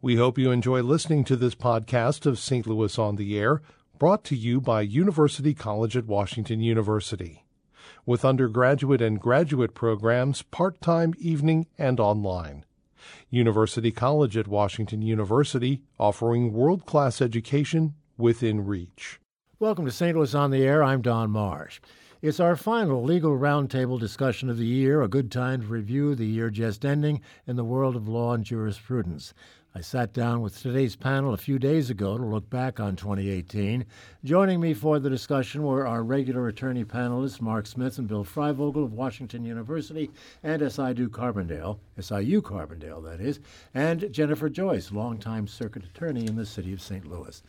We hope you enjoy listening to this podcast of St. Louis on the Air, brought to you by University College at Washington University. With undergraduate and graduate programs, part time, evening, and online. University College at Washington University, offering world class education within reach. Welcome to St. Louis on the Air. I'm Don Marsh. It's our final legal roundtable discussion of the year, a good time to review the year just ending in the world of law and jurisprudence. I sat down with today's panel a few days ago to look back on 2018. Joining me for the discussion were our regular attorney panelists, Mark Smith and Bill Freivogel of Washington University and SIU Carbondale, SIU Carbondale, that is, and Jennifer Joyce, longtime circuit attorney in the city of St. Louis.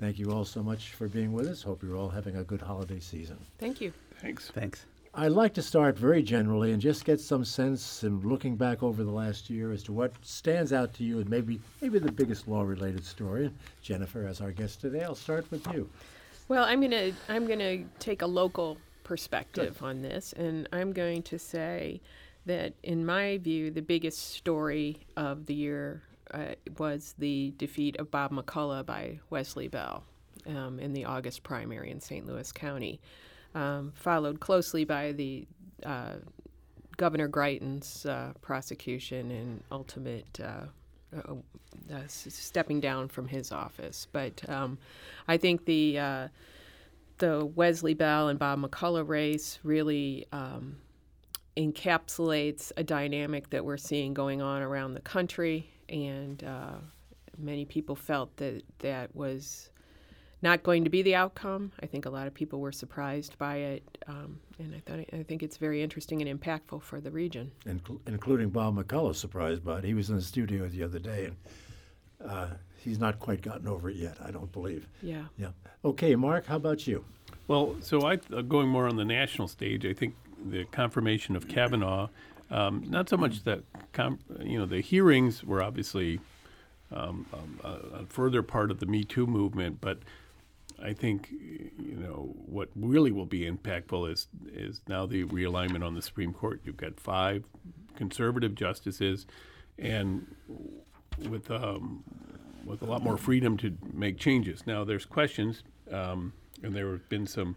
Thank you all so much for being with us. Hope you're all having a good holiday season. Thank you. Thanks. Thanks. I'd like to start very generally and just get some sense in looking back over the last year as to what stands out to you and maybe maybe the biggest law related story. Jennifer, as our guest today, I'll start with you. Well, I'm gonna I'm gonna take a local perspective Good. on this, and I'm going to say that in my view, the biggest story of the year uh, was the defeat of Bob McCulloch by Wesley Bell um, in the August primary in St. Louis County, um, followed closely by the uh, Governor Greitens' uh, prosecution and ultimate uh, uh, uh, stepping down from his office. But um, I think the the Wesley Bell and Bob McCulloch race really um, encapsulates a dynamic that we're seeing going on around the country, and many people felt that that was not going to be the outcome. I think a lot of people were surprised by it, um, and I thought I think it's very interesting and impactful for the region. Inclu- including Bob McCulloch, surprised by it. He was in the studio the other day, and uh, he's not quite gotten over it yet, I don't believe. Yeah. Yeah. Okay, Mark, how about you? Well, so I uh, going more on the national stage. I think the confirmation of Kavanaugh, um, not so much that com- you know the hearings were obviously um, um, a, a further part of the Me Too movement, but I think you know what really will be impactful is is now the realignment on the Supreme Court. You've got five conservative justices, and with um, with a lot more freedom to make changes. Now, there's questions, um, and there have been some.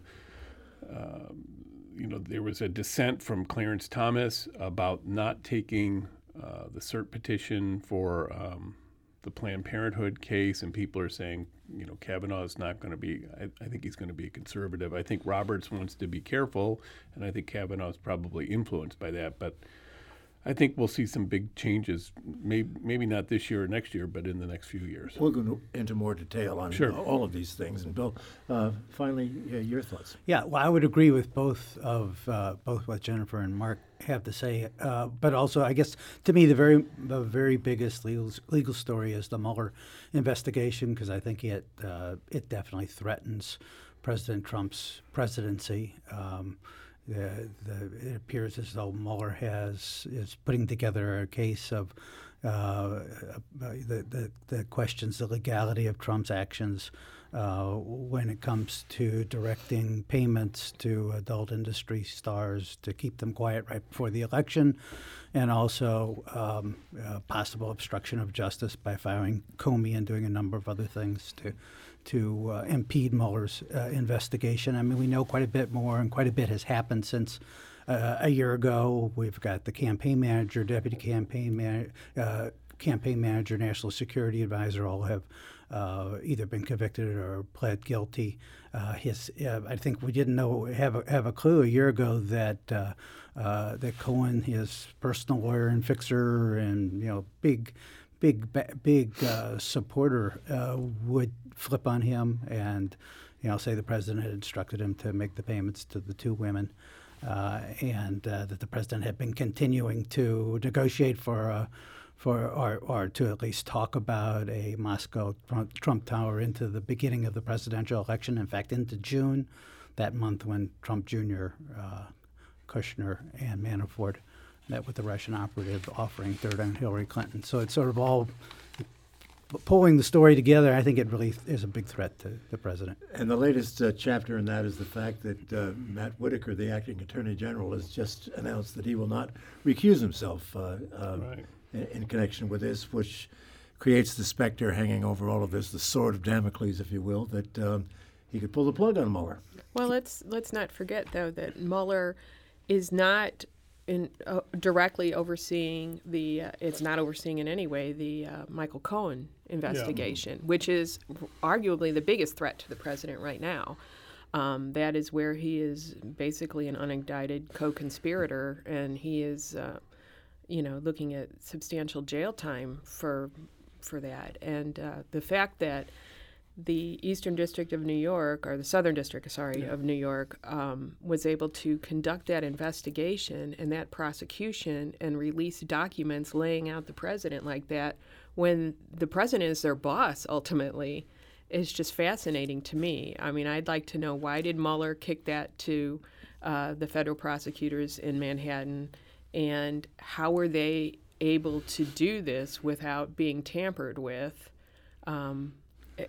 um you know, there was a dissent from Clarence Thomas about not taking uh, the cert petition for um, the Planned Parenthood case, and people are saying, you know, Kavanaugh is not going to be. I, I think he's going to be a conservative. I think Roberts wants to be careful, and I think Kavanaugh is probably influenced by that. But I think we'll see some big changes. Maybe maybe not this year or next year, but in the next few years. We'll go into more detail on Sure. all of these things. And Bill, uh, finally, uh, your thoughts. Yeah, well, I would agree with both of uh, both what Jennifer and Mark have to say, uh, but also, I guess, to me, the very the very biggest legal legal story is the Mueller investigation because I think it uh, it definitely threatens President Trump's presidency. Um, the, the, it appears as though Mueller has is putting together a case of uh, uh, the, the the questions the legality of Trump's actions uh, when it comes to directing payments to adult industry stars to keep them quiet right before the election, and also um, uh, possible obstruction of justice by firing Comey and doing a number of other things to to uh, impede Mueller's uh, investigation. I mean, we know quite a bit more, and quite a bit has happened since. Uh, a year ago, we've got the campaign manager, deputy campaign man, uh, campaign manager, national security advisor, all have uh, either been convicted or pled guilty. Uh, his, uh, I think we didn't know have a, have a clue a year ago that uh, uh, that Cohen, his personal lawyer and fixer, and you know big, big, big uh, supporter, uh, would flip on him and you know say the president had instructed him to make the payments to the two women. Uh, and uh, that the president had been continuing to negotiate for a for or, or to at least talk about a Moscow Trump, Trump Tower into the beginning of the presidential election. In fact, into June, that month when Trump Jr., uh, Kushner, and Manafort met with the Russian operative offering third on Hillary Clinton. So it's sort of all pulling the story together. I think it really is a big threat to the president. And the latest uh, chapter in that is the fact that uh, Matt Whitaker, the acting attorney general, has just announced that he will not recuse himself uh, uh, Right. in, in connection with this, which creates the specter hanging over all of this, the sword of Damocles, if you will, that um, he could pull the plug on Mueller. Well, let's let's not forget though that Mueller is not in, uh, directly overseeing the. Uh, it's not overseeing in any way the uh, Michael Cohen investigation, yeah. which is arguably the biggest threat to the president right now. Um, that is where he is basically an unindicted co-conspirator, and he is, uh, you know, looking at substantial jail time for for that. And uh, the fact that the Eastern District of New York, or the Southern District, sorry, yeah. of New York, um, was able to conduct that investigation and that prosecution and release documents laying out the president like that when the president is their boss ultimately is just fascinating to me. I mean, I'd like to know why did Mueller kick that to uh, the federal prosecutors in Manhattan, and how were they able to do this without being tampered with? Um,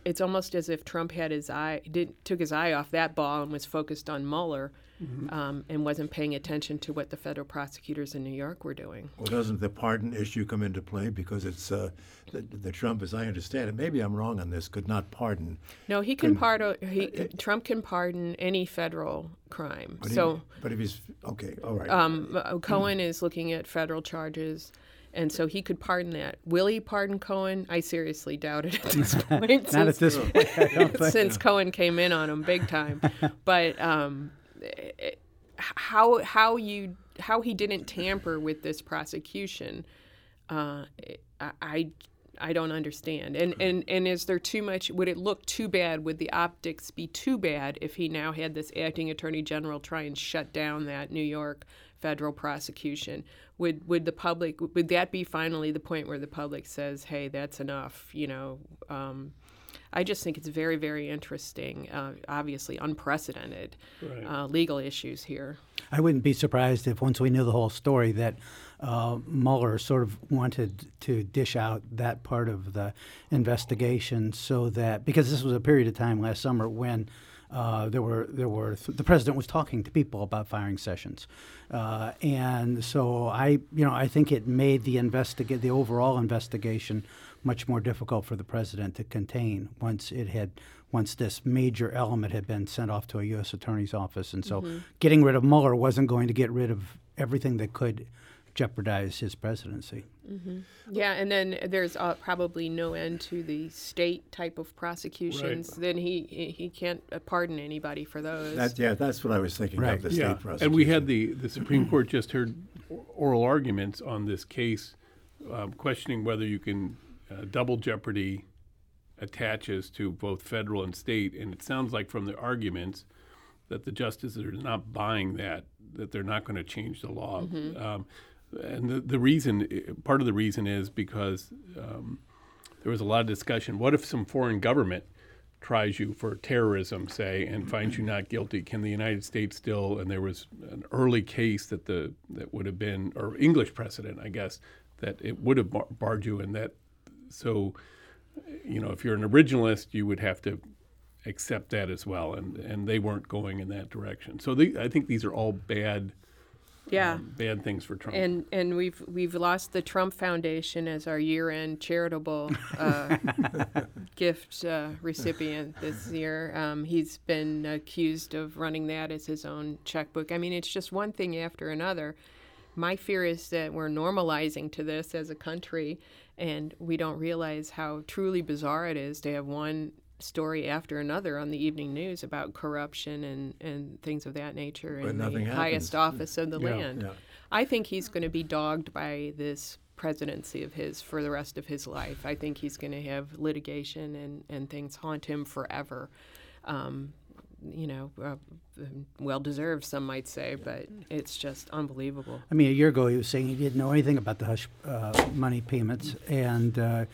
it's almost as if Trump had his eye did, took his eye off that ball and was focused on Mueller, mm-hmm. um, and wasn't paying attention to what the federal prosecutors in New York were doing. Well, doesn't the pardon issue come into play because it's uh, the, the, Trump, as I understand it, maybe I'm wrong on this, could not pardon. No, he can, can pardon. He, uh, Trump can pardon any federal crime. But so, he, but if he's okay, all right. Um, uh, Cohen is looking at federal charges and so he could pardon that. Will he pardon Cohen? I seriously doubt it at this point. Not since, at this point. since Cohen came in on him big time, but um, how how you how he didn't tamper with this prosecution, uh, I I don't understand. And and and is there too much? Would it look too bad? Would the optics be too bad if he now had this acting attorney general try and shut down that New York federal prosecution? Would would the public would that be finally the point where the public says, "Hey, that's enough"? You know. Um, I just think it's very, very interesting, uh, obviously unprecedented right. uh, legal issues here. I wouldn't be surprised if once we knew the whole story that uh, Mueller sort of wanted to dish out that part of the investigation so that because this was a period of time last summer when uh, there were there were th- the president was talking to people about firing Sessions, uh, and so I you know I think it made the investigate the overall investigation much more difficult for the president to contain once it had once this major element had been sent off to a U.S. attorney's office, and so mm-hmm. getting rid of Mueller wasn't going to get rid of everything that could jeopardize his presidency. Mm-hmm. Yeah, and then there's uh, probably no end to the state type of prosecutions. Right. Then he he can't uh, pardon anybody for those. That, yeah, that's what I was thinking right. of the yeah. state prosecution. And we had the the Supreme Court just heard oral arguments on this case, um, questioning whether you can uh, double jeopardy attaches to both federal and state. And it sounds like from the arguments that the justices are not buying that, that they're not going to change the law. Mm-hmm. Um, and the, the reason, part of the reason is because um, there was a lot of discussion. What if some foreign government tries you for terrorism, say, and finds you not guilty? Can the United States still? And there was an early case that the that would have been, or English precedent, I guess, that it would have bar- barred you, and that so, you know, if you're an originalist, you would have to accept that as well, and and they weren't going in that direction. So they, I think these are all bad yeah. Um, bad things for Trump. And and we've we've lost the Trump Foundation as our year-end charitable uh, gift uh, recipient this year. Um, he's been accused of running that as his own checkbook. I mean, it's just one thing after another. My fear is that we're normalizing to this as a country, and we don't realize how truly bizarre it is to have one story after another on the evening news about corruption and, and things of that nature but in the happens. highest office of the yeah, land. Yeah. I think he's going to be dogged by this presidency of his for the rest of his life. I think he's going to have litigation and, and things haunt him forever. Um, you know, uh, well deserved, some might say, but it's just unbelievable. I mean, a year ago he was saying he didn't know anything about the hush uh, money payments, and uh,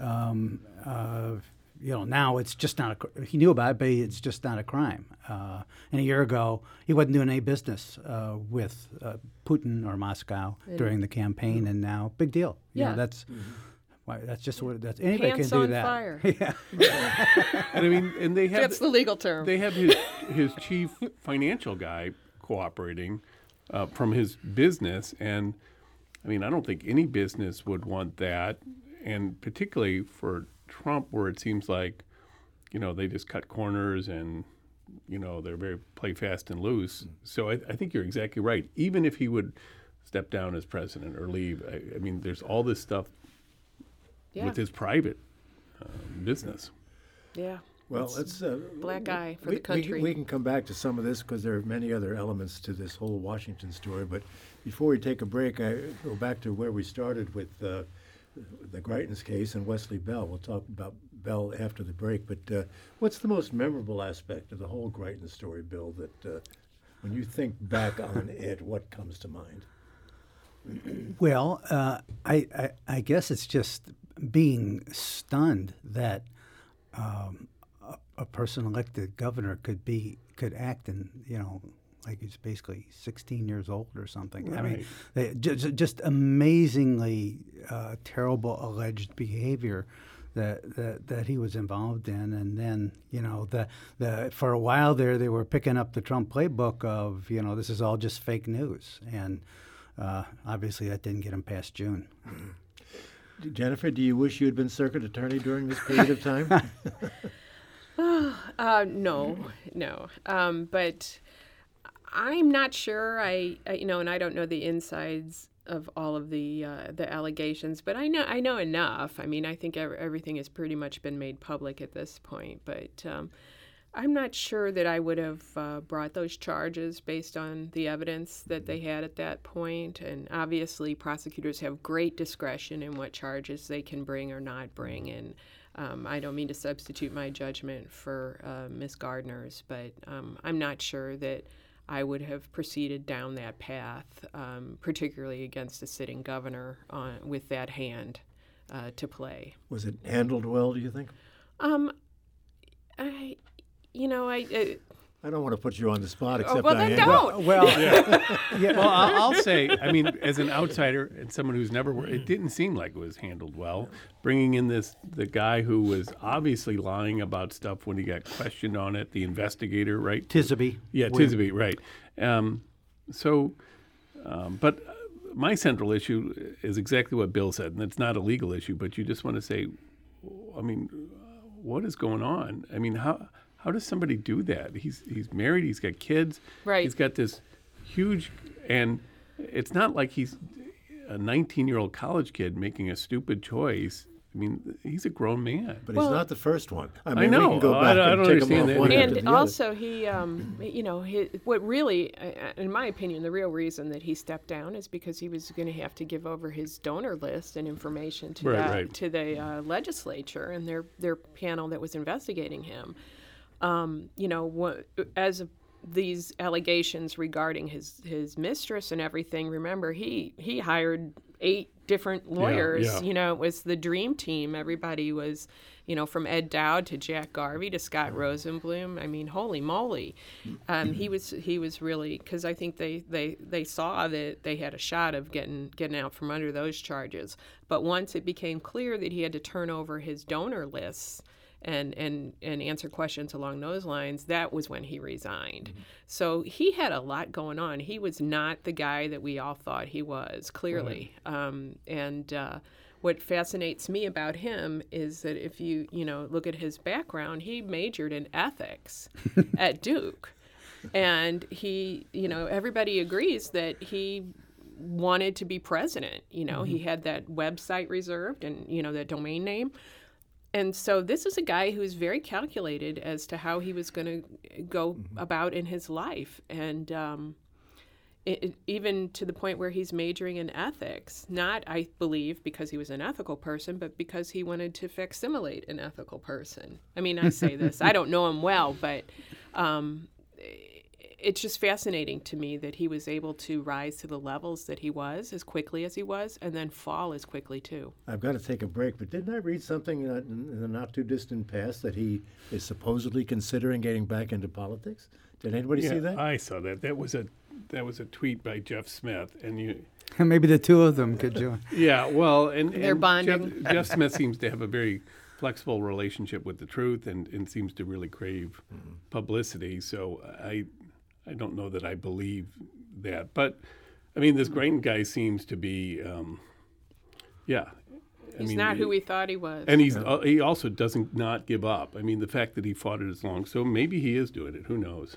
um, uh, you know, now it's just not a. He knew about it, but it's just not a crime. Uh, and a year ago, he wasn't doing any business uh, with uh, Putin or Moscow and during the campaign, and now big deal. You yeah, know, that's. Mm-hmm. Why, that's just what that's anybody Pants can do on that. Fire. yeah. and I mean, and they have that's the legal term. They have his his chief financial guy cooperating uh, from his business, and I mean, I don't think any business would want that and particularly for Trump, where it seems like, you know, they just cut corners and, you know, they're very play fast and loose. So I, I think you're exactly right. Even if he would step down as president or leave, I, I mean, there's all this stuff Yeah. with his private uh, business. yeah. Well, It's let's uh, black eye for we, the country. We, we can come back to some of this because there are many other elements to this whole Washington story. But before we take a break, I go back to where we started with uh, the Greitens case and Wesley Bell. We'll talk about Bell after the break. But uh, what's the most memorable aspect of the whole Greitens story, Bill? That uh, when you think back on it, what comes to mind? Well, uh, I, I I guess it's just being stunned that um, a, a person elected governor could be could act in you know like he's basically 16 years old or something. I mean, they, just, just amazingly uh, terrible alleged behavior. That, that, that he was involved in, and then you know the the for a while there they were picking up the Trump playbook of you know this is all just fake news, and uh, obviously that didn't get him past June. Jennifer, do you wish you had been circuit attorney during this period of time? Uh, no, no. Um, but I'm not sure. I, I, you know, and I don't know the insides of all of the uh, the allegations, but I know I know enough. I mean, I think ev- everything has pretty much been made public at this point. But um, I'm not sure that I would have uh, brought those charges based on the evidence that they had at that point. And obviously, prosecutors have great discretion in what charges they can bring or not bring. And um, I don't mean to substitute my judgment for uh, Ms. Gardner's, but um, I'm not sure that I would have proceeded down that path, um, particularly against a sitting governor on, with that hand uh, to play. Was it handled well? Do you think? Um, I, you know, I. Uh, I don't want to put you on the spot, except oh, except well, I then am. don't. Well, Well, I'll, I'll say, I mean, as an outsider and someone who's never, wor- it didn't seem like it was handled well. Bringing in this, the guy who was obviously lying about stuff when he got questioned on it, the investigator, right? Tisaby. Yeah, William- Tisaby, right. Um, so, um, but uh, my central issue is exactly what Bill said, and it's not a legal issue, but you just want to say, I mean, uh, what is going on? I mean, how how does somebody do that? He's he's married, he's got kids, Right. He's got this huge, and it's not like he's a 19 year old college kid making a stupid choice. I mean, he's a grown man. But Well- he's not the first one. I I mean, we know. can go I back don't- I and don't tick 'em understand off that one either. after and the other. also, he, um, you know, he, what really, uh, in my opinion, the real reason that he stepped down is because he was going to have to give over his donor list and information to Right, that, right. to the uh, legislature and their their panel that was investigating him. Um, you know, as these allegations regarding his his mistress and everything, remember he he hired eight different lawyers. yeah. You know, it was the dream team. Everybody was, you know, from Ed Dowd to Jack Garvey to Scott Rosenblum. I mean, holy moly, um, he was he was really because I think they, they they saw that they had a shot of getting getting out from under those charges. But once it became clear that he had to turn over his donor lists and and and answer questions along those lines that was when he resigned. So he had a lot going on. He was not the guy that we all thought he was clearly. Um, and uh, what fascinates me about him is that if you you know look at his background he majored in ethics at Duke. And he you know everybody agrees that he wanted to be president you know. He had that website reserved and you know that domain name and so this is a guy who's very calculated as to how he was going to go about in his life. And um, it, it- even to the point where he's majoring in ethics not i believe because he was an ethical person but because he wanted to facsimilate an ethical person. I mean i say this. I don't know him well but um, it's just fascinating to me that he was able to rise to the levels that he was as quickly as he was and then fall as quickly too I've got to take a break, but didn't I read something uh, in in the not too distant past that he is supposedly considering getting back into politics? Did anybody see that? I saw that. That was a that was a tweet by Jeff Smith, and you. Maybe the two of them could join. Yeah, well, and, They're bonding. Jeff, Jeff Smith seems to have a very flexible relationship with the truth, and, and seems to really crave publicity. So I I don't know that I believe that, but I mean, this Grain guy seems to be, um, yeah, He's mean, not who we thought he was. And he's uh, he also doesn't not give up. I mean, the fact that he fought it as long, so maybe he is doing it. Who knows?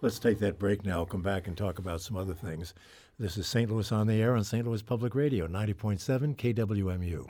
Let's take that break now. Come back and talk about some other things. This is St. Louis on the Air on St. Louis Public Radio, 90.7 KWMU.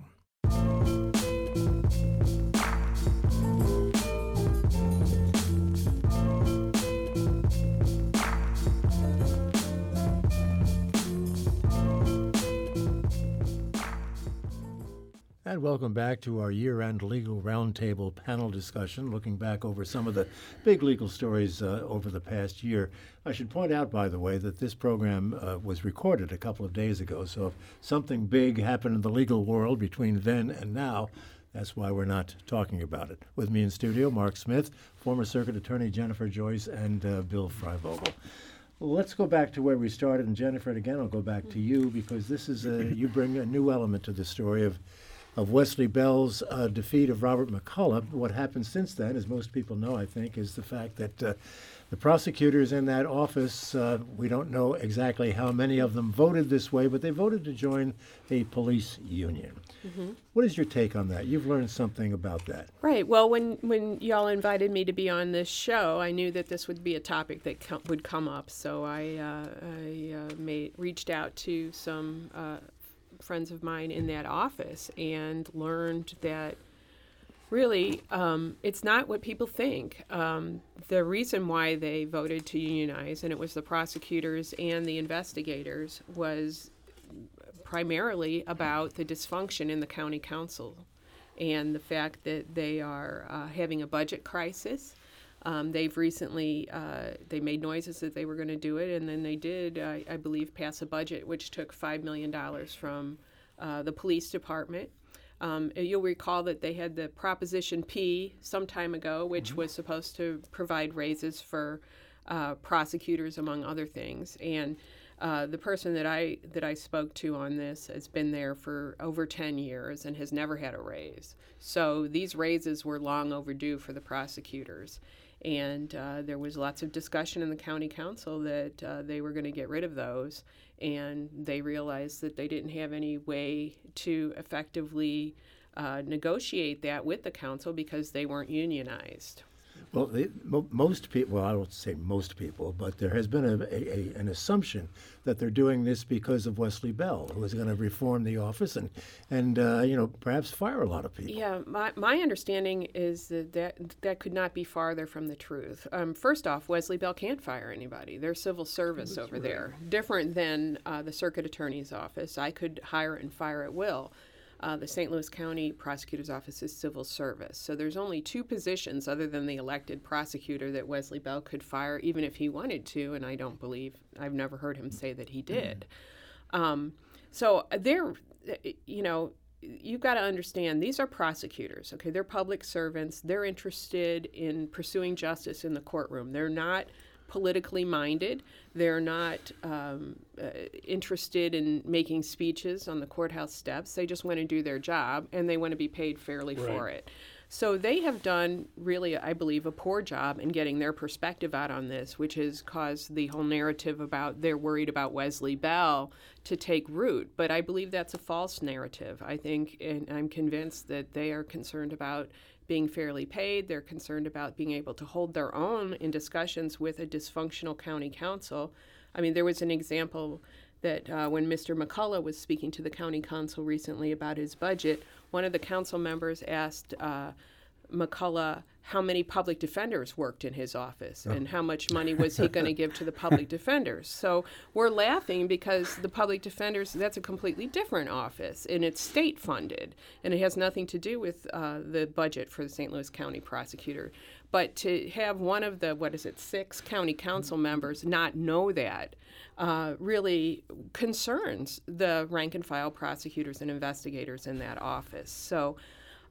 And welcome back to our year end legal roundtable panel discussion, looking back over some of the big legal stories uh, over the past year. I should point out, by the way, that this program uh, was recorded a couple of days ago, so if something big happened in the legal world between then and now, that's why we're not talking about it. With me in studio, Mark Smith, former Circuit Attorney Jennifer Joyce, and uh, Bill Freivogel. Let's go back to where we started, and Jennifer, again, I'll go back to you because this is a, you bring a new element to the story of of Wesley Bell's uh, defeat of Robert McCulloch. What happened since then, as most people know, I think, is the fact that uh, the prosecutors in that office, uh, we don't know exactly how many of them voted this way, but they voted to join a police union. What is your take on that? You've learned something about that. Right. Well, when when y'all invited me to be on this show, I knew that this would be a topic that com- would come up. So I uh, I uh, made reached out to some uh, friends of mine in that office and learned that really um, it's not what people think. Um, the reason why they voted to unionize, and it was the prosecutors and the investigators, was primarily about the dysfunction in the county council and the fact that they are uh, having a budget crisis. Um, they've recently uh, they made noises that they were going to do it, and then they did, uh, I believe, pass a budget which took five million dollars from uh, the police department. Um, you'll recall that they had the Proposition P some time ago, which was supposed to provide raises for uh, prosecutors, among other things. And uh, the person that I that I spoke to on this has been there for over 10 years and has never had a raise. So these raises were long overdue for the prosecutors. And uh, there was lots of discussion in the county council that uh, they were going to get rid of those. And they realized that they didn't have any way to effectively uh, negotiate that with the council because they weren't unionized. Well, they, mo- most people, well, I don't say most people, but there has been a, a, a, an assumption that they're doing this because of Wesley Bell, who is going to reform the office and, and uh, you know, perhaps fire a lot of people. Yeah, my, my understanding is that, that that could not be farther from the truth. Um, first off, Wesley Bell can't fire anybody. There's civil service over there, different than uh, the circuit attorney's office. I could hire and fire at will. Uh, the St. Louis County Prosecutor's Office is civil service. So there's only two positions other than the elected prosecutor that Wesley Bell could fire, even if he wanted to, and I don't believe, I've never heard him say that he did. Um, so they're, you know, you've got to understand these are prosecutors, okay? They're public servants. They're interested in pursuing justice in the courtroom. They're not politically minded. They're not um, uh, interested in making speeches on the courthouse steps. They just want to do their job and they want to be paid fairly for it. So they have done really, I believe, a poor job in getting their perspective out on this, which has caused the whole narrative about they're worried about Wesley Bell to take root. But I believe that's a false narrative. I think, and I'm convinced that they are concerned about being fairly paid. They're concerned about being able to hold their own in discussions with a dysfunctional county council. I mean, there was an example that uh, when Mr. McCulloch was speaking to the county council recently about his budget, one of the council members asked uh, McCulloch how many public defenders worked in his office and how much money was he going to give to the public defenders. So we're laughing because the public defenders, that's a completely different office and it's state funded and it has nothing to do with uh, the budget for the St. Louis County prosecutor. But to have one of the, what is it, six county council members not know that uh, really concerns the rank and file prosecutors and investigators in that office. So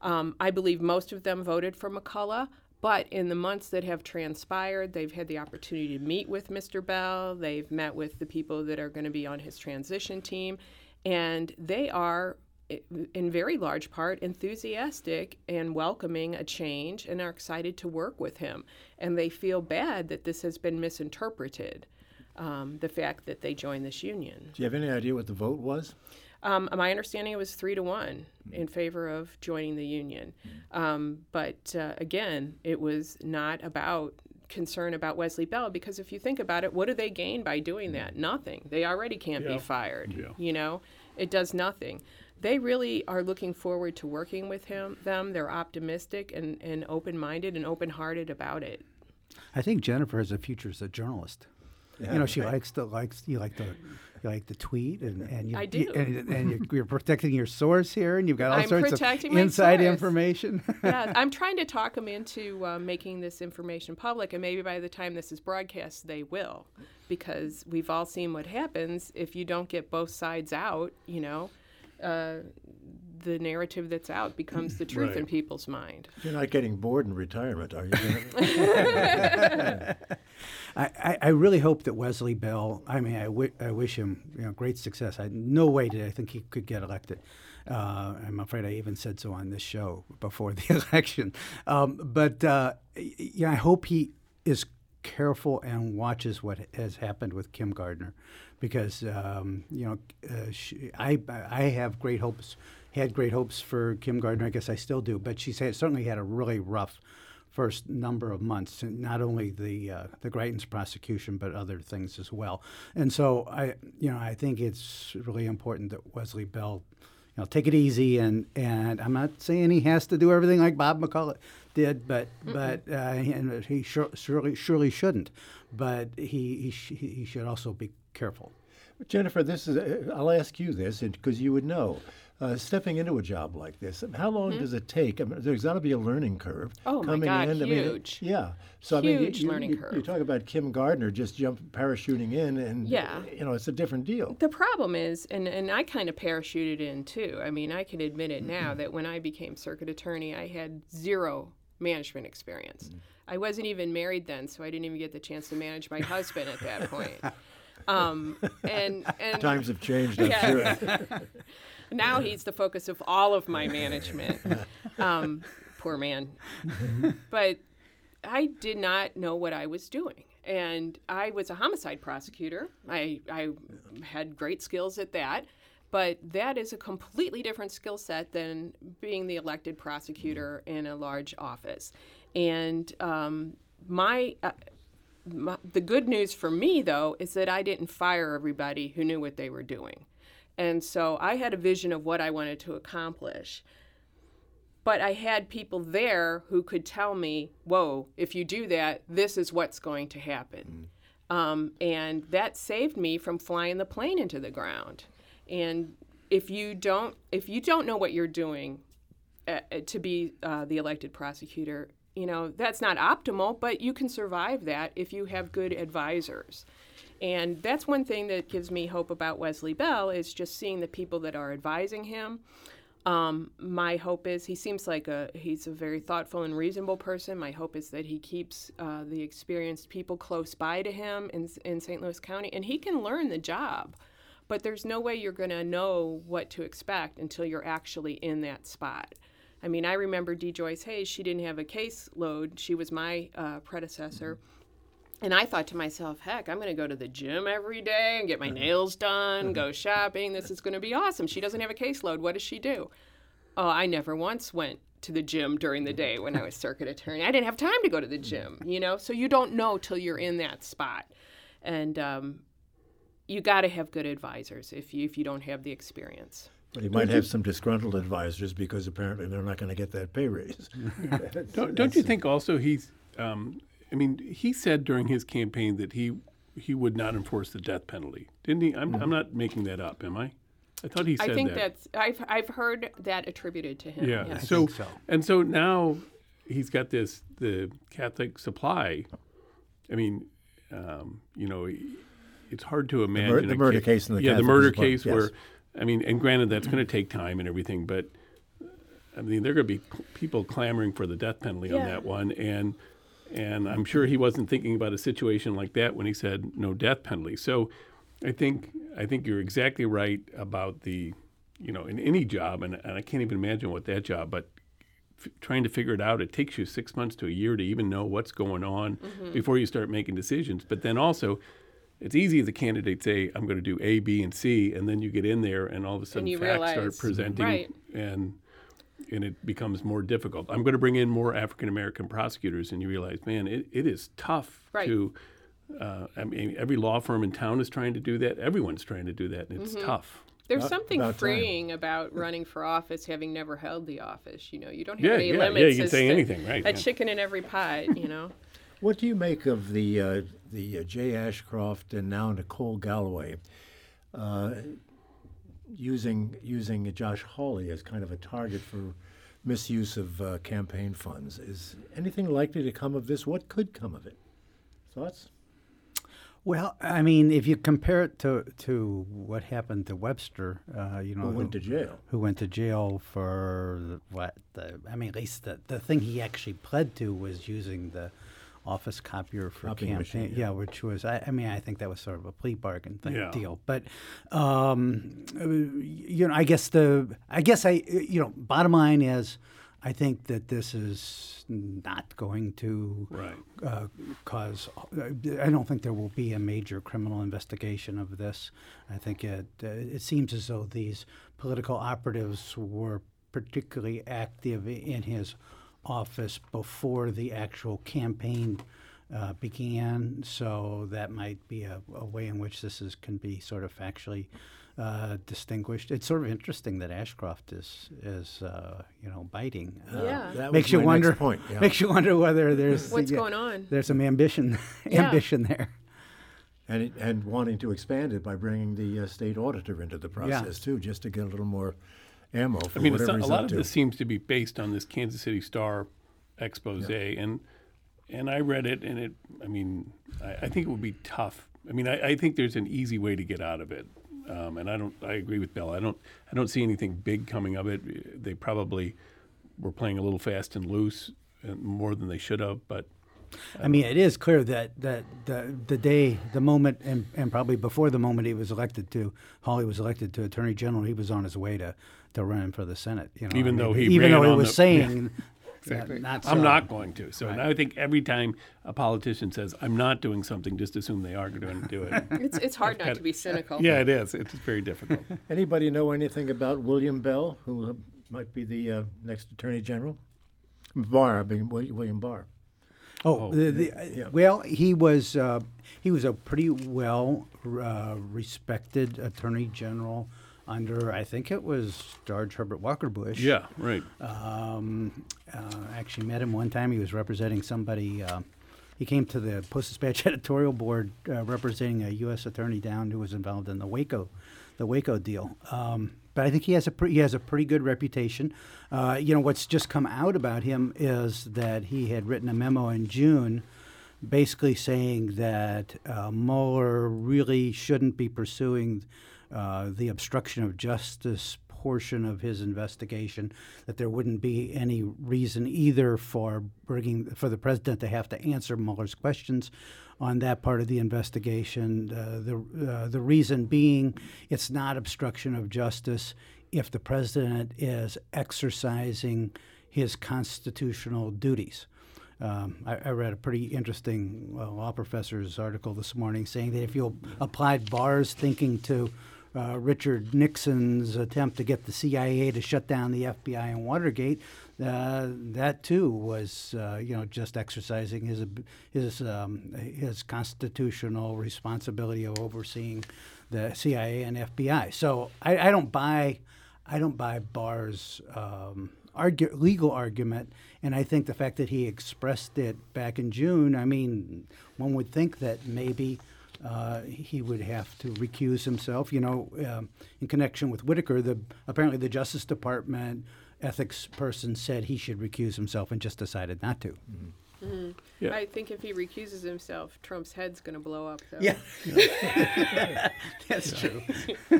um, I believe most of them voted for McCulloch. But in the months that have transpired, they've had the opportunity to meet with Mr. Bell. They've met with the people that are going to be on his transition team. And they are, in very large part, enthusiastic and welcoming a change and are excited to work with him. And they feel bad that this has been misinterpreted, um, the fact that they joined this union. Do you have any idea what the vote was? Um, my understanding it was three to one in favor of joining the union. Um, but uh, again, it was not about concern about Wesley Bell because if you think about it, what do they gain by doing that? Nothing. They already can't Yeah. be fired. Yeah. You know, it does nothing. They really are looking forward to working with him. Them. They're optimistic and, and open minded and open hearted about it. I think Jennifer has a future as a journalist. you know, she likes to likes you like to you like to tweet and and you, I you- do. and, and you're, you're protecting your source here, and you've got all I'm sorts of inside source. information. yeah, I'm trying to talk them into uh, making this information public, and maybe by the time this is broadcast, they will, because we've all seen what happens if you don't get both sides out. You know, uh, the narrative that's out becomes the truth in people's mind. You're not getting bored in retirement, are you? I, I, I really hope that Wesley Bell. I mean, I, wish him you know great success. I no way did I think he could get elected. Uh, I'm afraid I even said so on this show before the election. Um, but uh, yeah, I hope he is careful and watches what has happened with Kim Gardner, because um, you know uh, she, I I have great hopes. Had great hopes for Kim Gardner. I guess I still do, but she's had, certainly had a really rough first number of months, and not only the uh, the Greitens prosecution, but other things as well. And so I, you know, I think it's really important that Wesley Bell, you know, take it easy. And and I'm not saying he has to do everything like Bob McCulloch did, but but uh, and he sure, surely surely shouldn't. But he he, sh- he should also be careful. Jennifer, this is. uh, I'll ask you this because you would know. Uh, stepping into a job like this, how long does it take? I mean, there's got to be a learning curve. Oh, my coming God, in. I mean, huge. yeah. So I mean, you- Huge you, learning you, curve. You talk about Kim Gardner just jump parachuting in, and Yeah. you know, it's a different deal. The problem is, and, and I kind of parachuted in too. I mean, I can admit it now that when I became circuit attorney, I had zero management experience. I wasn't even married then, so I didn't even get the chance to manage my husband at that point. Um, and and Times have changed, I'm Yeah. sure. now he's the focus of all of my management. Um, poor man. but I did not know what I was doing. And I was a homicide prosecutor. I, I had great skills at that. But that is a completely different skill set than being the elected prosecutor in a large office. And um, my, uh, my, the good news for me, though, is that I didn't fire everybody who knew what they were doing. And so I had a vision of what I wanted to accomplish. But I had people there who could tell me, whoa, if you do that, this is what's going to happen. Um, and that saved me from flying the plane into the ground. And if you don't, if you don't know what you're doing uh, uh, to be uh, the elected prosecutor, you know that's not optimal, but you can survive that if you have good advisors. And that's one thing that gives me hope about Wesley Bell is just seeing the people that are advising him. Um, my hope is he seems like a he's a very thoughtful and reasonable person. My hope is that he keeps uh, the experienced people close by to him in in St. Louis County, and he can learn the job. But there's no way you're going to know what to expect until you're actually in that spot. I mean, I remember Dee Joyce-Hayes. She didn't have a caseload. She was my uh, predecessor. And I thought to myself, heck, I'm going to go to the gym every day and get my nails done, go shopping. This is going to be awesome. She doesn't have a caseload. What does she do? Oh, I never once went to the gym during the day when I was circuit attorney. I didn't have time to go to the gym, you know? So you don't know till you're in that spot. And um, you got to have good advisors if you, if you don't have the experience. You might have some disgruntled advisors because apparently they're not going to get that pay raise. Don't, don't you think also he's? Um, I mean, he said during his campaign that he he would not enforce the death penalty, didn't he? I'm, I'm not making that up, am I? I thought he said I think that. that's I've I've heard that attributed to him. Yeah. yes. So, think so. and so now he's got this the Catholic supply. I mean, um, you know, it's hard to imagine the a murder ca- case in the yeah Catholic the murder supply, case yes. where I mean, and granted that's going to take time and everything, but I mean, there are going to be people clamoring for the death penalty on that one, and and I'm sure he wasn't thinking about a situation like that when he said no death penalty. So, I think I think you're exactly right about the, you know, in any job, and, and I can't even imagine what that job, but f- trying to figure it out, it takes you six months to a year to even know what's going on mm-hmm. before you start making decisions. But then also, it's easy as a candidate to say I'm going to do A, B, and C, and then you get in there, and all of a sudden facts realize- start presenting, right. and and it becomes more difficult. I'm going to bring in more African American prosecutors, and you realize, man, it, it is tough Right. to. Uh, I mean, every law firm in town is trying to do that. Everyone's trying to do that, and Mm-hmm. it's tough. There's About- something about time. freeing about running for office, having never held the office. You know, you don't have Yeah, any yeah, yeah, limits. you can say anything, right, A yeah. chicken in every pot. You know. What do you make of the uh, the uh, Jay Ashcroft and now Nicole Galloway uh, using using Josh Hawley as kind of a target for misuse of uh, campaign funds? Is anything likely to come of this? What could come of it? Thoughts? Well, I mean, if you compare it to to what happened to Webster, uh, you know, Who went to jail? who went to jail for the, what? The, I mean, at least the, the thing he actually pled to was using the office copier for Copying campaign. machine, yeah. yeah. which was I, I mean, I think that was sort of a plea bargain thing, Yeah. deal. But um, uh, you know, I guess the I guess I you know, bottom line is. I think that this is not going to Right. uh, cause. I don't think there will be a major criminal investigation of this. I think it uh, it seems as though these political operatives were particularly active in his office before the actual campaign uh, began. So that might be a, a way in which this is can be sort of factually. Uh, distinguished. It's sort of interesting that Ashcroft is is uh, you know biting. Uh, Yeah. That makes was you my wonder. Next point. Yeah. Makes you wonder whether there's What's yeah, going on? There's some ambition, Yeah. ambition there. and it, and wanting to expand it by bringing the uh, state auditor into the process too, just to get a little more ammo for I mean, whatever not, a lot of to. this seems to be based on this Kansas City Star expose, and and I read it, and it. I mean, I, I think it would be tough. I mean, I, I think there's an easy way to get out of it, um, and I don't. I agree with Bill. I don't. I don't see anything big coming of it. They probably were playing a little fast and loose, and more than they should have. But I mean, it is clear that, that the, the day, the moment, and, and probably before the moment he was elected to, Hawley was elected to Attorney General, he was on his way to, to running for the Senate. You know, Even I mean, though he even ran though he on was the- saying, Exactly. not I'm not going to. So Right. now I think every time a politician says I'm not doing something, just assume they are going to do it. It's it's hard not to be cynical. yeah, it is. It's very difficult. Anybody know anything about William Bell, who uh, might be the uh, next Attorney General? Barr, I mean William Barr. Oh, the, the, yeah. well, he was uh, he was a pretty well uh, respected Attorney General under I think it was George Herbert Walker Bush. yeah, right. Um, uh, actually met him one time. He was representing somebody. Uh, he came to the Post Dispatch editorial board uh, representing a U.S. attorney down who was involved in the Waco, the Waco deal. Um, but I think he has a pre- he has a pretty good reputation. Uh, you know what's just come out about him is that he had written a memo in June, basically saying that uh, Mueller really shouldn't be pursuing uh, the obstruction of justice portion of his investigation. That there wouldn't be any reason either for bringing for the president to have to answer Mueller's questions on that part of the investigation. Uh, the uh, the reason being, it's not obstruction of justice if the president is exercising his constitutional duties. Um, I, I read a pretty interesting uh, law professor's article this morning saying that if you applied Barr's thinking to uh, Richard Nixon's attempt to get the CIA to shut down the FBI in Watergate, uh, that too was, uh, you know, just exercising his his um, his constitutional responsibility of overseeing the CIA and FBI. So I, I don't buy, I don't buy Barr's um, legal argument, and I think the fact that he expressed it back in June, I mean, one would think that maybe uh, he would have to recuse himself. You know, um, in connection with Whitaker, the apparently the Justice Department ethics person said he should recuse himself and just decided not to. Yeah. I think if he recuses himself, Trump's head's going to blow up. Though. Yeah, that's true.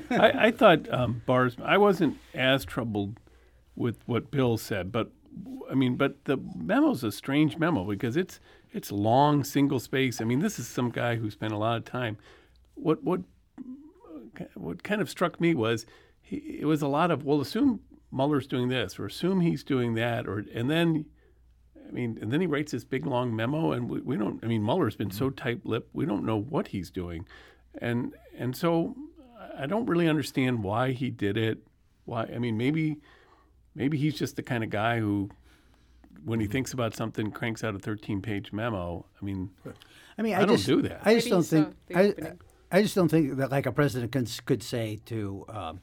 I, I thought um, Barr's. I wasn't as troubled with what Bill said, but I mean, but the memo's a strange memo because it's it's long, single space. I mean, this is some guy who spent a lot of time. What what what kind of struck me was he, it was a lot of well, assume Mueller's doing this or assume he's doing that, or and then I mean, and then he writes this big long memo, and we, we don't. I mean, Mueller's been so mm-hmm. tight-lipped, we don't know what he's doing, and and so I don't really understand why he did it. Why? I mean, maybe maybe he's just the kind of guy who, when he thinks about something, cranks out a 13-page memo. I mean, I mean, I I, don't just do that. I just Maybe don't think. I, opening. I just don't think that like a president can, could say to, um,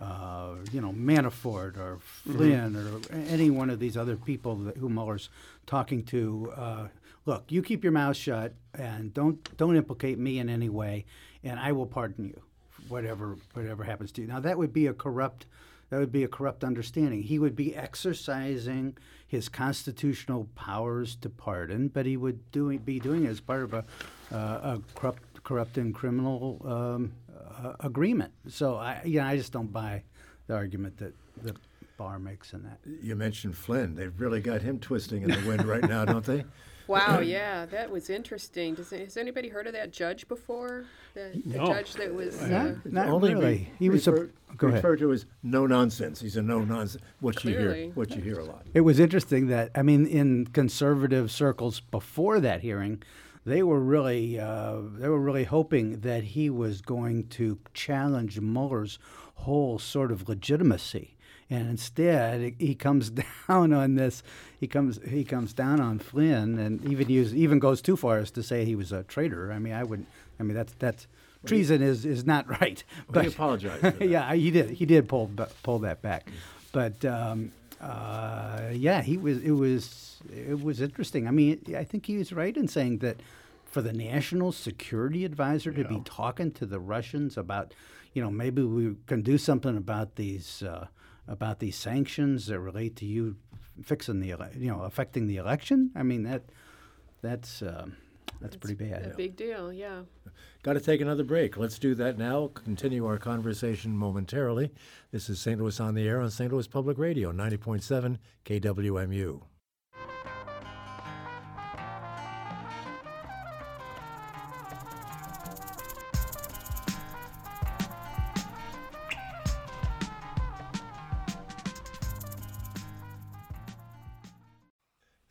uh, you know, Manafort or Flynn or any one of these other people that, who Mueller's talking to. Uh, Look, you keep your mouth shut and don't don't implicate me in any way, and I will pardon you, whatever whatever happens to you. Now that would be a corrupt that would be a corrupt understanding. He would be exercising his constitutional powers to pardon, but he would be doing it as part of a, uh, a corrupt, corrupt and criminal um, uh, agreement. So I, you know, I just don't buy the argument that the Barr makes in that. You mentioned Flynn. They've really got him twisting in the wind right now, don't they? Wow, yeah, that was interesting. Does has anybody heard of that judge before? The, the No. judge that was. Uh, Not, not Only really. re- he was. refer, a, go ahead. referred to as no nonsense. He's a no nonsense. What you hear, what you hear a lot. It was interesting that I mean, in conservative circles before that hearing, they were really uh, they were really hoping that he was going to challenge Mueller's whole sort of legitimacy, and instead he comes down on this. He comes he comes down on Flynn, and even use, even goes too far as to say he was a traitor. I mean, I wouldn't. I mean, that's that's treason is is not right. Well, he apologized yeah, he did. He did pull pull that back, but um, uh, yeah, he was. It was it was interesting. I mean, I think he was right in saying that for the national security advisor to be talking to the Russians about, you know, maybe we can do something about these uh, about these sanctions that relate to you fixing the you know affecting the election. I mean that that's um, that's pretty bad. a big deal, yeah. Got to take another break. Let's do that now. Continue our conversation momentarily. This is St. Louis on the Air on St. Louis Public Radio, 90.7 KWMU.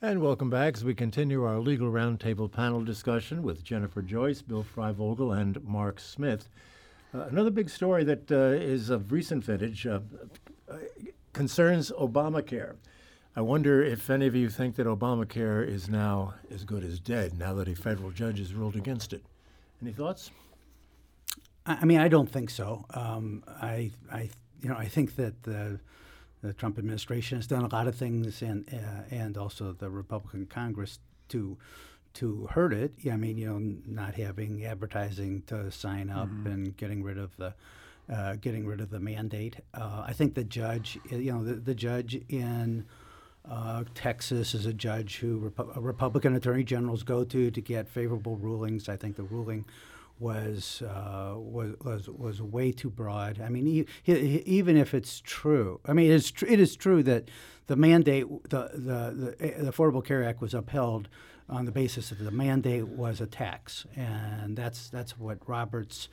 And welcome back as we continue our legal roundtable panel discussion with Jennifer Joyce, Bill Freivogel, and Mark Smith. Uh, another big story that uh, is of recent vintage uh, concerns Obamacare. I wonder if any of you think that Obamacare is now as good as dead now that a federal judge has ruled against it. Any thoughts? I I mean, I don't think so. Um, I, I, you know, I think that the, the Trump administration has done a lot of things, and uh, and also the Republican Congress to to hurt it. Yeah, I mean, you know, not having advertising to sign up and getting rid of the. Uh, getting rid of the mandate. Uh, I think the judge, you know, the, the judge in uh, Texas is a judge who Repu- Republican attorney generals go to to get favorable rulings. I think the ruling was uh, was was was way too broad. I mean, he, he, even if it's true, I mean, it's tr- it is true that the mandate, the the the, the Affordable Care Act was upheld on the basis that the mandate was a tax, and that's that's what Roberts.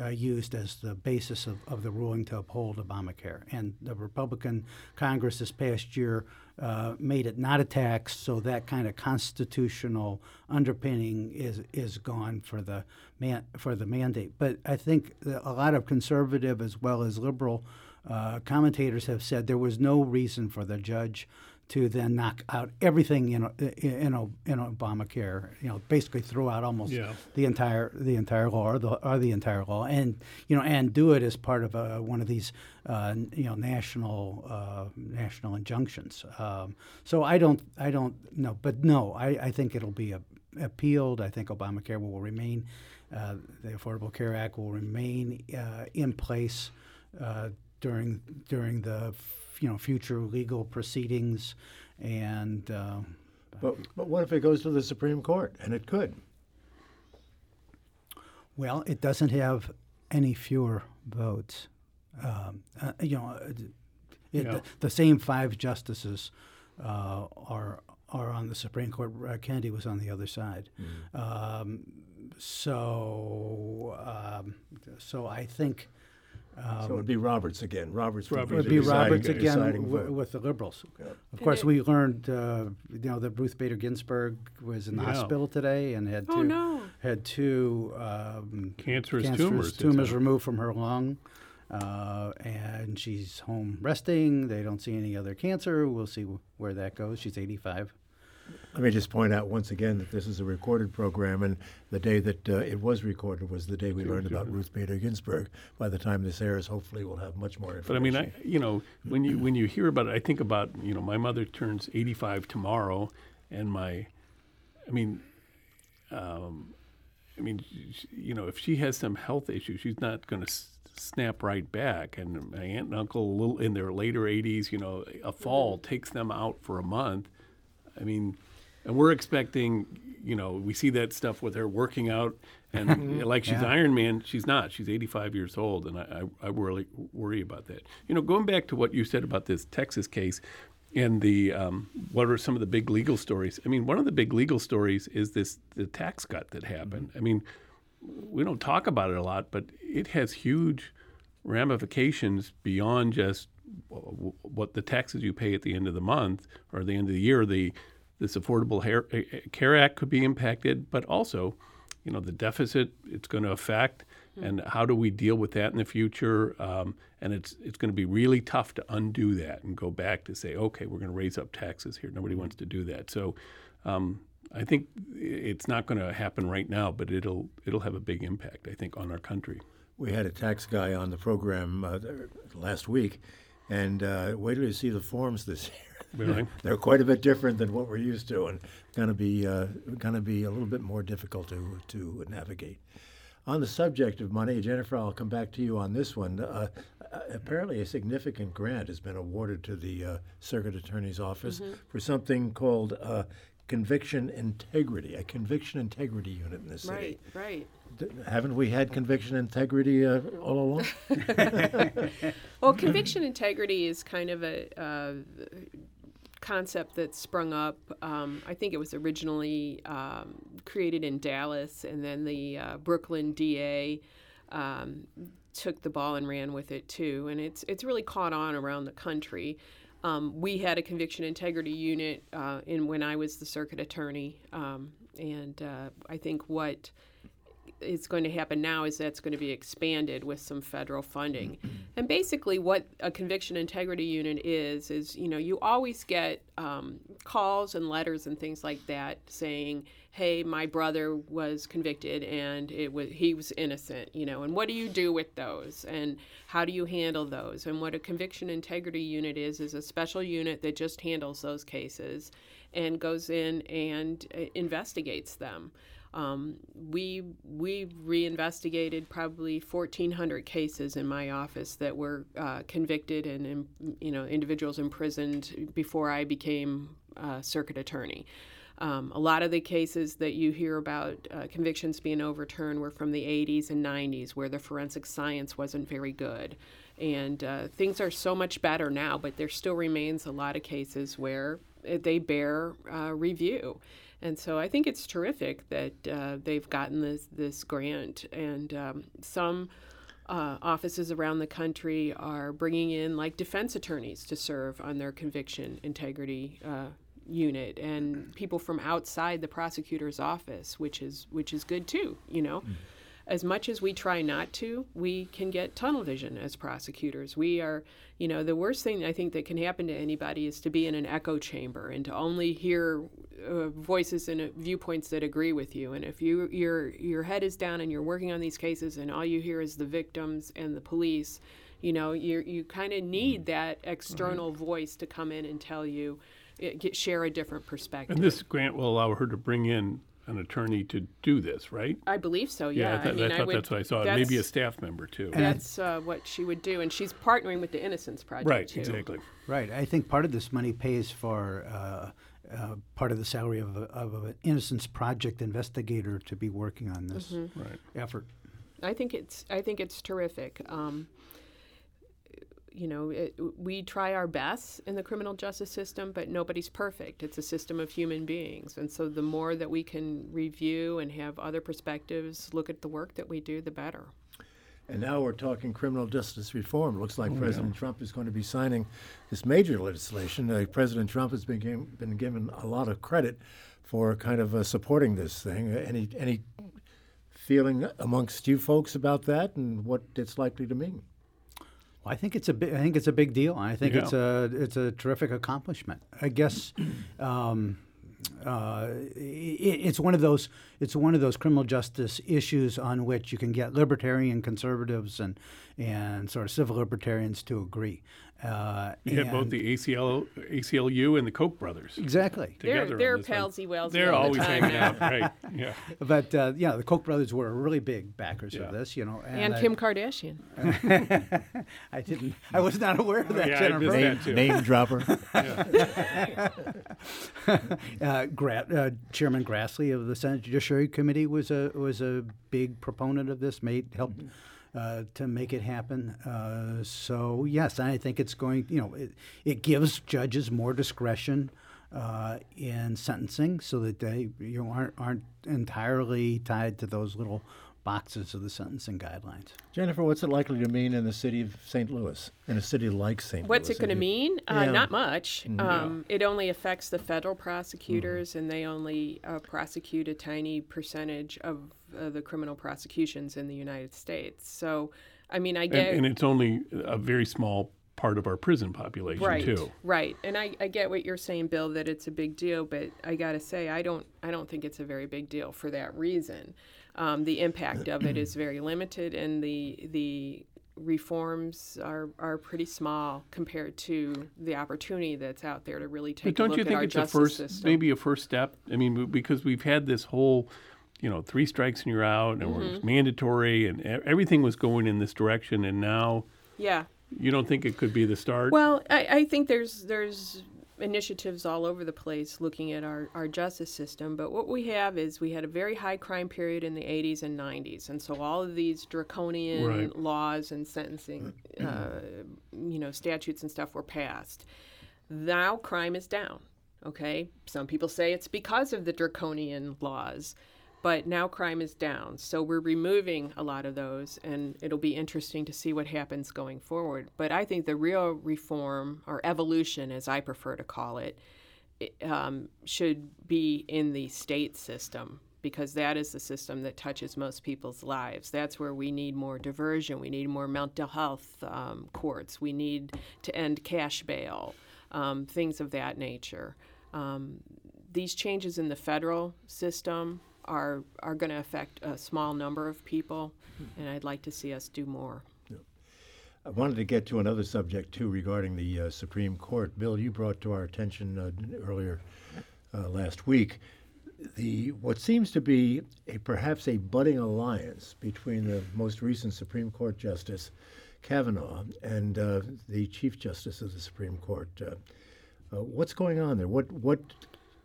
Uh, used as the basis of, of the ruling to uphold Obamacare. And the Republican Congress this past year uh, made it not a tax, so that kind of constitutional underpinning is is gone for the man, for the mandate. But I think a lot of conservative as well as liberal uh, commentators have said there was no reason for the judge to then knock out everything in in, in Obamacare. You know, basically throw out almost Yeah. the entire the entire law or the or the entire law, and you know, and do it as part of a, one of these uh, you know national uh, national injunctions. Um, so I don't I don't know, but no, I, I think it'll be a, appealed. I think Obamacare will remain. Uh, the Affordable Care Act will remain uh, in place uh, during during the you know future legal proceedings, and uh, But, but what if it goes to the Supreme Court? And it could. Well, it doesn't have any fewer votes. Um, uh, you know, uh, it, Yeah. the, the same five justices uh, are are on the Supreme Court. Uh, Kennedy was on the other side. Um, so, um, so I think. So it would be Roberts again. Roberts would Roberts be, Would be deciding- Roberts again deciding w- with the Liberals. Of And course, it- we learned, uh, you know, that Ruth Bader Ginsburg was in the Yeah. hospital today and had two Oh, no. had two um, Cancerous cancerous tumors, tumors removed from her lung, uh, and she's home resting. They don't see any other cancer. We'll see where that goes. She's 85. Let me just point out once again that this is a recorded program, and the day that uh, it was recorded was the day we learned about Ruth Bader Ginsburg. By the time this airs, hopefully we'll have much more information. But I mean, I, you know, when you when you hear about it, I think about you know, my mother turns 85 tomorrow, and my, I mean, um, I mean, you know, if she has some health issue, she's not going to s- snap right back. And my aunt and uncle, a little in their later 80s, you know, a fall takes them out for a month. I mean, and we're expecting, you know, we see that stuff with her working out, and like she's Yeah. Iron Man, she's not. She's 85 years old, and I, I, I really worry about that. You know, going back to what you said about this Texas case, and the um, what are some of the big legal stories? I mean, one of the big legal stories is this the tax cut that happened. I mean, we don't talk about it a lot, but it has huge ramifications beyond just what the taxes you pay at the end of the month or the end of the year. The this Affordable Care Act could be impacted, but also, you know, the deficit it's going to affect, and how do we deal with that in the future? Um, and it's it's going to be really tough to undo that and go back to say, okay, we're going to raise up taxes here. Nobody wants to do that. So. Um, I think it's not going to happen right now, but it'll it'll have a big impact. I think on our country. we had a tax guy on the program uh, last week, and uh, wait till you see the forms this year. Really? They're quite a bit different than what we're used to, and going to be uh, going to be a little bit more difficult to to navigate. On the subject of money, Jennifer, I'll come back to you on this one. Uh, uh, apparently, a significant grant has been awarded to the uh, Circuit Attorney's Office for something called uh, conviction integrity, a conviction integrity unit in the city. Right, right. Haven't we had conviction integrity uh, all along? Well, conviction integrity is kind of a uh, concept that sprung up. Um, I think it was originally um, created in Dallas, and then the uh, Brooklyn DA um, took the ball and ran with it too. And it's it's really caught on around the country. Um, we had a conviction integrity unit uh, in when I was the circuit attorney, um, and uh, I think what is going to happen now is that's going to be expanded with some federal funding. And basically, what a conviction integrity unit is is you know you always get um, calls and letters and things like that saying, "Hey, my brother was convicted and it was he was innocent," you know. And what do you do with those? And how do you handle those? And what a conviction integrity unit is is a special unit that just handles those cases and goes in and uh, investigates them. Um, we we reinvestigated probably 1,400 cases in my office that were uh, convicted and you know individuals imprisoned before I became uh, circuit attorney. Um, a lot of the cases that you hear about uh, convictions being overturned were from the 80s and 90s, where the forensic science wasn't very good. And uh, things are so much better now, but there still remains a lot of cases where uh, they bear uh, review. And so I think it's terrific that uh, they've gotten this this grant, and um, some uh, offices around the country are bringing in like defense attorneys to serve on their conviction integrity uh, unit, and people from outside the prosecutor's office, which is which is good too. You know. As much as we try not to, we can get tunnel vision as prosecutors. We are, you know, the worst thing I think that can happen to anybody is to be in an echo chamber and to only hear uh, voices and uh, viewpoints that agree with you. And if you your your head is down and you're working on these cases and all you hear is the victims and the police, you know, you you kind of need that external voice to come in and tell you, it, get, share a different perspective. And this grant will allow her to bring in an attorney to do this, right? I believe so. Yeah, I, thought, I mean, I thought would, that's what I saw. Maybe a staff member too. That's uh, what she would do, and she's partnering with the Innocence Project right, too. exactly. Right. I think part of this money pays for uh, uh, part of the salary of, a, of an Innocence Project investigator to be working on this Mm-hmm. Right. effort. I think it's I think it's terrific. Um, you know, it, we try our best in the criminal justice system, but nobody's perfect. It's a system of human beings, and so the more that we can review and have other perspectives look at the work that we do, the better. And now we're talking criminal justice reform. It looks like President Trump is going to be signing this major legislation. Uh, President Trump has been, given been given a lot of credit for kind of uh, supporting this thing. Uh, any any feeling amongst you folks about that and what it's likely to mean? Well, I think it's a big, I think it's a big deal. I think Yeah. it's a it's a terrific accomplishment. I guess um, uh, i it's one of those it's one of those criminal justice issues on which you can get libertarian conservatives and and sort of civil libertarians to agree. Uh, You had both the ACL, ACLU and the Koch brothers exactly. They're together. they're this one. palsy welsy. They're all the always time hanging now. out, right? Yeah. But uh, yeah, the Koch brothers were really big backers Yeah. of this, you know. And I, Kim Kardashian. I didn't. I was not aware of that, Yeah, I Jennifer. missed that too. Name dropper. uh, Gra- uh, Chairman Grassley of the Senate Judiciary Committee was a was a big proponent of this. Made helped uh, to make it happen. Uh, so yes, I think it's going. You know, it, it gives judges more discretion uh, in sentencing, so that they you know aren't aren't entirely tied to those little boxes of the sentencing guidelines. Jennifer, what's it likely to mean in the city of St. Louis, in a city like St. What's Louis? What's it going to mean? Uh, Yeah. Not much. Um, it only affects the federal prosecutors, Mm-hmm. and they only uh, prosecute a tiny percentage of uh, the criminal prosecutions in the United States. So, I mean, I get and it's only a very small part of our prison population right, too. right, and I, I get what you're saying, Bill, that it's a big deal, but I got to say, I don't, I don't think it's a very big deal for that reason. Um, the impact of it is very limited, and the the reforms are, are pretty small compared to the opportunity that's out there to really take But don't you think it's a first, system. maybe a first step? I mean, because we've had this whole, you know, three strikes and you're out, and it Mm-hmm. was mandatory, and everything was going in this direction, and now Yeah. you don't think it could be the start? Well, I, I think there's there's initiatives all over the place looking at our, our justice system, but what we have is we had a very high crime period in the 80s and 90s, and so all of these draconian Right. laws and sentencing, uh, you know, statutes and stuff were passed. Now crime is down. Okay, some people say it's because of the draconian laws, but now crime is down. So we're removing a lot of those, and it'll be interesting to see what happens going forward. But I think the real reform, or evolution as I prefer to call it, um, should be in the state system because that is the system that touches most people's lives. That's where we need more diversion. We need more mental health um, courts. We need to end cash bail, um, things of that nature. Um, these changes in the federal system are are going to affect a small number of people, and I'd like to see us do more. I wanted to get to another subject too regarding the uh, Supreme Court. Bill, you brought to our attention uh, earlier uh, last week the what seems to be a perhaps a budding alliance between the most recent Supreme Court Justice Kavanaugh and uh, the Chief Justice of the Supreme Court. Uh, uh, what's going on there? What what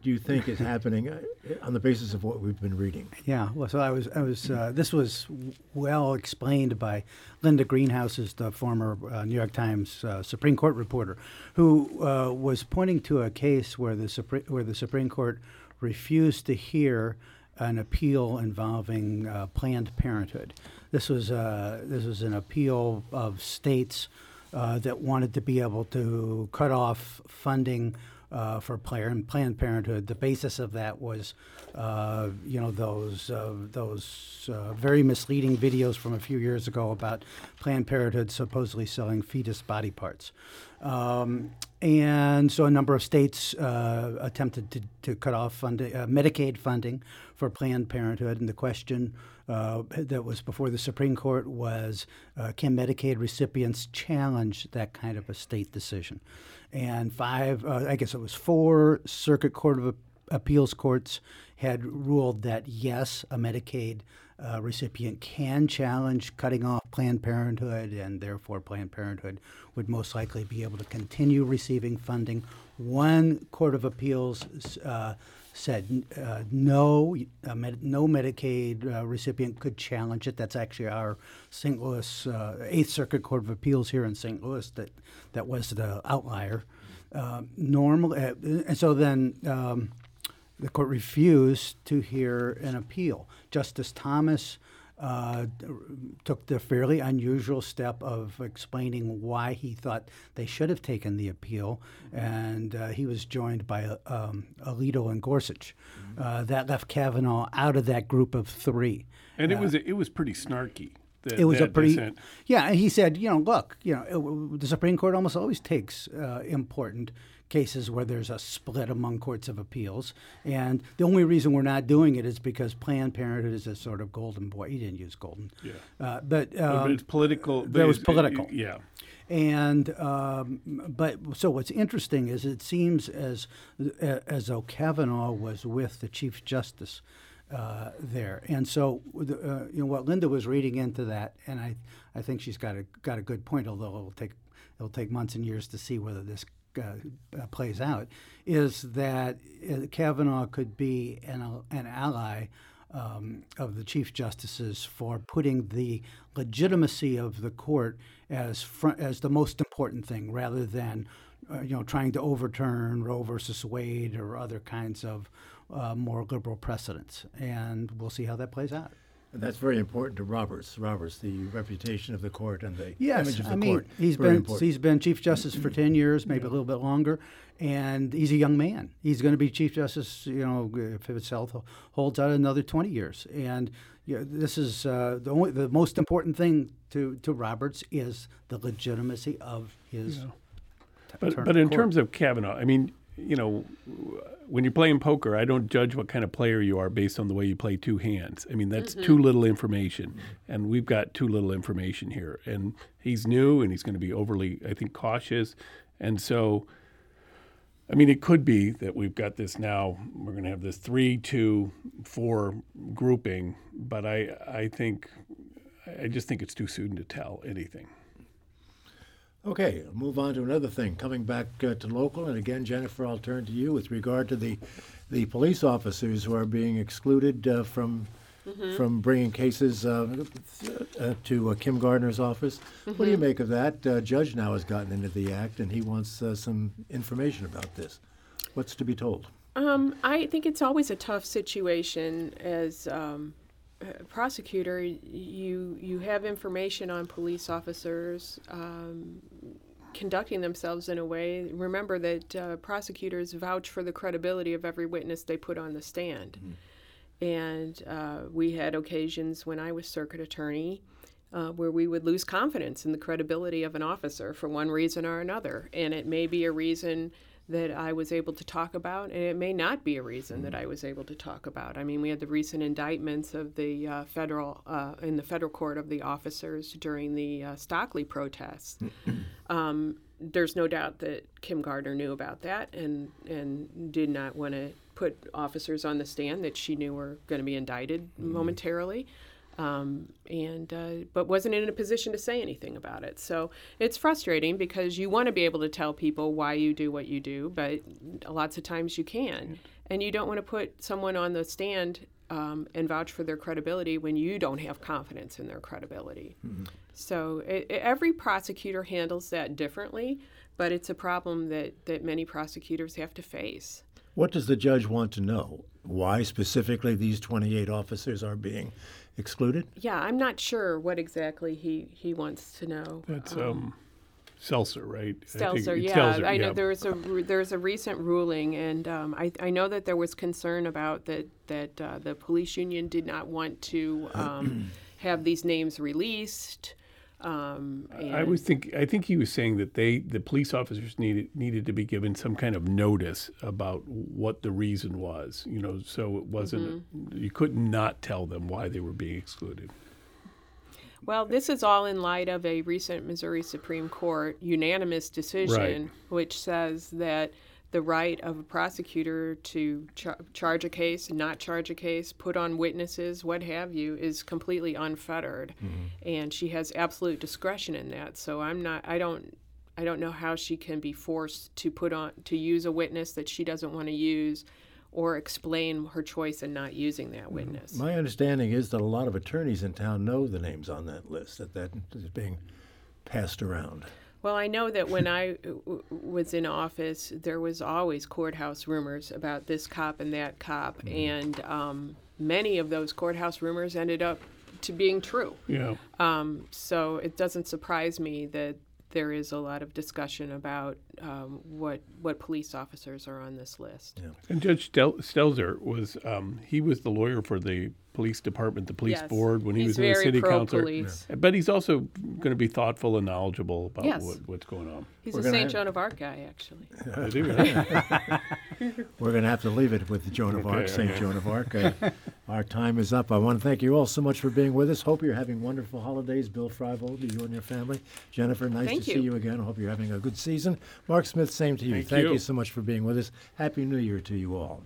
do you think is happening uh, on the basis of what we've been reading? Yeah, well, so I was, I was. Uh, this was well explained by Linda Greenhouses, the former uh, New York Times uh, Supreme Court reporter, who uh, was pointing to a case where the Supreme, where the Supreme Court refused to hear an appeal involving uh, Planned Parenthood. This was this was an appeal of states that wanted to be able to cut off funding uh, for Planned Parenthood. The basis of that was, uh, you know, those uh, those uh, very misleading videos from a few years ago about Planned Parenthood supposedly selling fetus body parts. Um, and so a number of states uh, attempted to, to cut off funding, uh, Medicaid funding for Planned Parenthood. And the question uh, that was before the Supreme Court was uh, can Medicaid recipients challenge that kind of a state decision? And five, uh, I guess it was four Circuit Court of Appeals courts had ruled that yes, a Medicaid uh, recipient can challenge cutting off Planned Parenthood, and therefore Planned Parenthood would most likely be able to continue receiving funding. One Court of Appeals uh, said uh, no, uh, med- no Medicaid uh, recipient could challenge it. That's actually our St. Louis uh, Eighth Circuit Court of Appeals here in St. Louis that that was the outlier. Uh, normal, uh, and so then. Um, the court refused to hear an appeal. Justice Thomas uh, took the fairly unusual step of explaining why he thought they should have taken the appeal, and uh, he was joined by um, Alito and Gorsuch. Uh, that left Kavanaugh out of that group of three. And it was it was pretty snarky. That, It was a pretty, yeah. And he said, you know, look, you know, it- the Supreme Court almost always takes uh, important cases where there's a split among courts of appeals, and the only reason we're not doing it is because Planned Parenthood is a sort of golden boy. He didn't use golden, Yeah. uh, but, But um, it's political. but that was political. Yeah. and um, but so what's interesting is it seems as as though Kavanaugh was with the Chief Justice uh, there, and so the, uh, you know what Linda was reading into that, and I I think she's got a got a good point, although it'll take it'll take months and years to see whether this. Uh, uh, plays out is that uh, Kavanaugh could be an, an ally um, of the Chief Justices for putting the legitimacy of the court as front, as the most important thing, rather than uh, you know trying to overturn Roe versus Wade or other kinds of uh, more liberal precedents. And we'll see how that plays out. And that's very important to Roberts. Roberts, the reputation of the court and the Yes, image of the I mean court. he's very been important. he's been Chief Justice for ten years, maybe a little bit longer, and he's a young man. He's going to be Chief Justice, you know, if his health holds out another twenty years. And you know, this is uh, the only the most important thing to to Roberts is the legitimacy of his. t- But but in court. terms of Kavanaugh, I mean, you know, when you're playing poker, I don't judge what kind of player you are based on the way you play two hands. I mean, that's too mm-hmm. little information, and we've got too little information here. And he's new, and he's going to be overly, I think, cautious, and so. I mean, it could be that we've got this now. We're going to have this three, two, four grouping, but I, I think, I just think it's too soon to tell anything. Okay, move on to another thing. Coming back uh, to local, and again, Jennifer, I'll turn to you with regard to the the police officers who are being excluded uh, from from bringing cases uh, uh, to uh, Kim Gardner's office. What do you make of that? Uh, judge now has gotten into the act, and he wants uh, some information about this. What's to be told? Um, I think it's always a tough situation as um, prosecutor. You you have information on police officers um, conducting themselves in a way. Remember that uh, prosecutors vouch for the credibility of every witness they put on the stand. And uh, we had occasions when I was circuit attorney uh, where we would lose confidence in the credibility of an officer for one reason or another. And it may be a reason that I was able to talk about, and it may not be a reason that I was able to talk about. I mean, we had the recent indictments of the uh, federal uh, in the federal court of the officers during the uh, Stockley protests. um, there's no doubt that Kim Gardner knew about that and and did not want to put officers on the stand that she knew were going to be indicted momentarily. Um, and uh, but wasn't in a position to say anything about it. So it's frustrating because you want to be able to tell people why you do what you do, but lots of times you can, and you don't want to put someone on the stand um, and vouch for their credibility when you don't have confidence in their credibility. So it, it- every prosecutor handles that differently, but it's a problem that that many prosecutors have to face. What does the judge want to know? Why specifically these 28 officers are being excluded? Yeah, I'm not sure what exactly he, he wants to know. That's um, Seltzer, right? I think Stelzer, it's yeah. Stelzer, I know yeah. there was a ru- there's a recent ruling, and um, I, I know that there was concern about that that uh, the police union did not want to um, have these names released. Um, I was think I think he was saying that they the police officers needed needed to be given some kind of notice about what the reason was, you know, so it wasn't Mm-hmm. you could not not tell them why they were being excluded. Well, this is all in light of a recent Missouri Supreme Court unanimous decision, which says that the right of a prosecutor to char- charge a case, not charge a case, put on witnesses, what have you, is completely unfettered, mm-hmm. and she has absolute discretion in that. So I'm not. I don't. I don't know how she can be forced to put on to use a witness that she doesn't want to use, or explain her choice in not using that mm-hmm. witness. My understanding is that a lot of attorneys in town know the names on that list, that that is being passed around. Well, I know that when I w- was in office, there was always courthouse rumors about this cop and that cop, and um, many of those courthouse rumors ended up to being true. Yeah. Um, so it doesn't surprise me that there is a lot of discussion about um, what what police officers are on this list. And Judge Stel- Stelzer was um, he was the lawyer for the police department, the police Yes. board when he He's was in the city council. pro-police. But he's also going to be thoughtful and knowledgeable about Yes. what, what's going on. He's We're a St. have- Joan of Arc guy, actually. Is he really? We're going to have to leave it with Joan of Arc, Okay, St. okay. Joan of Arc. Uh, our time is up. I want to thank you all so much for being with us. Hope you're having wonderful holidays. Bill Freivogel, you and your family. Jennifer, nice Thank to you. see you again. I hope you're having a good season. Mark Smith, same to you. Thank thank you. you so much for being with us. Happy New Year to you all.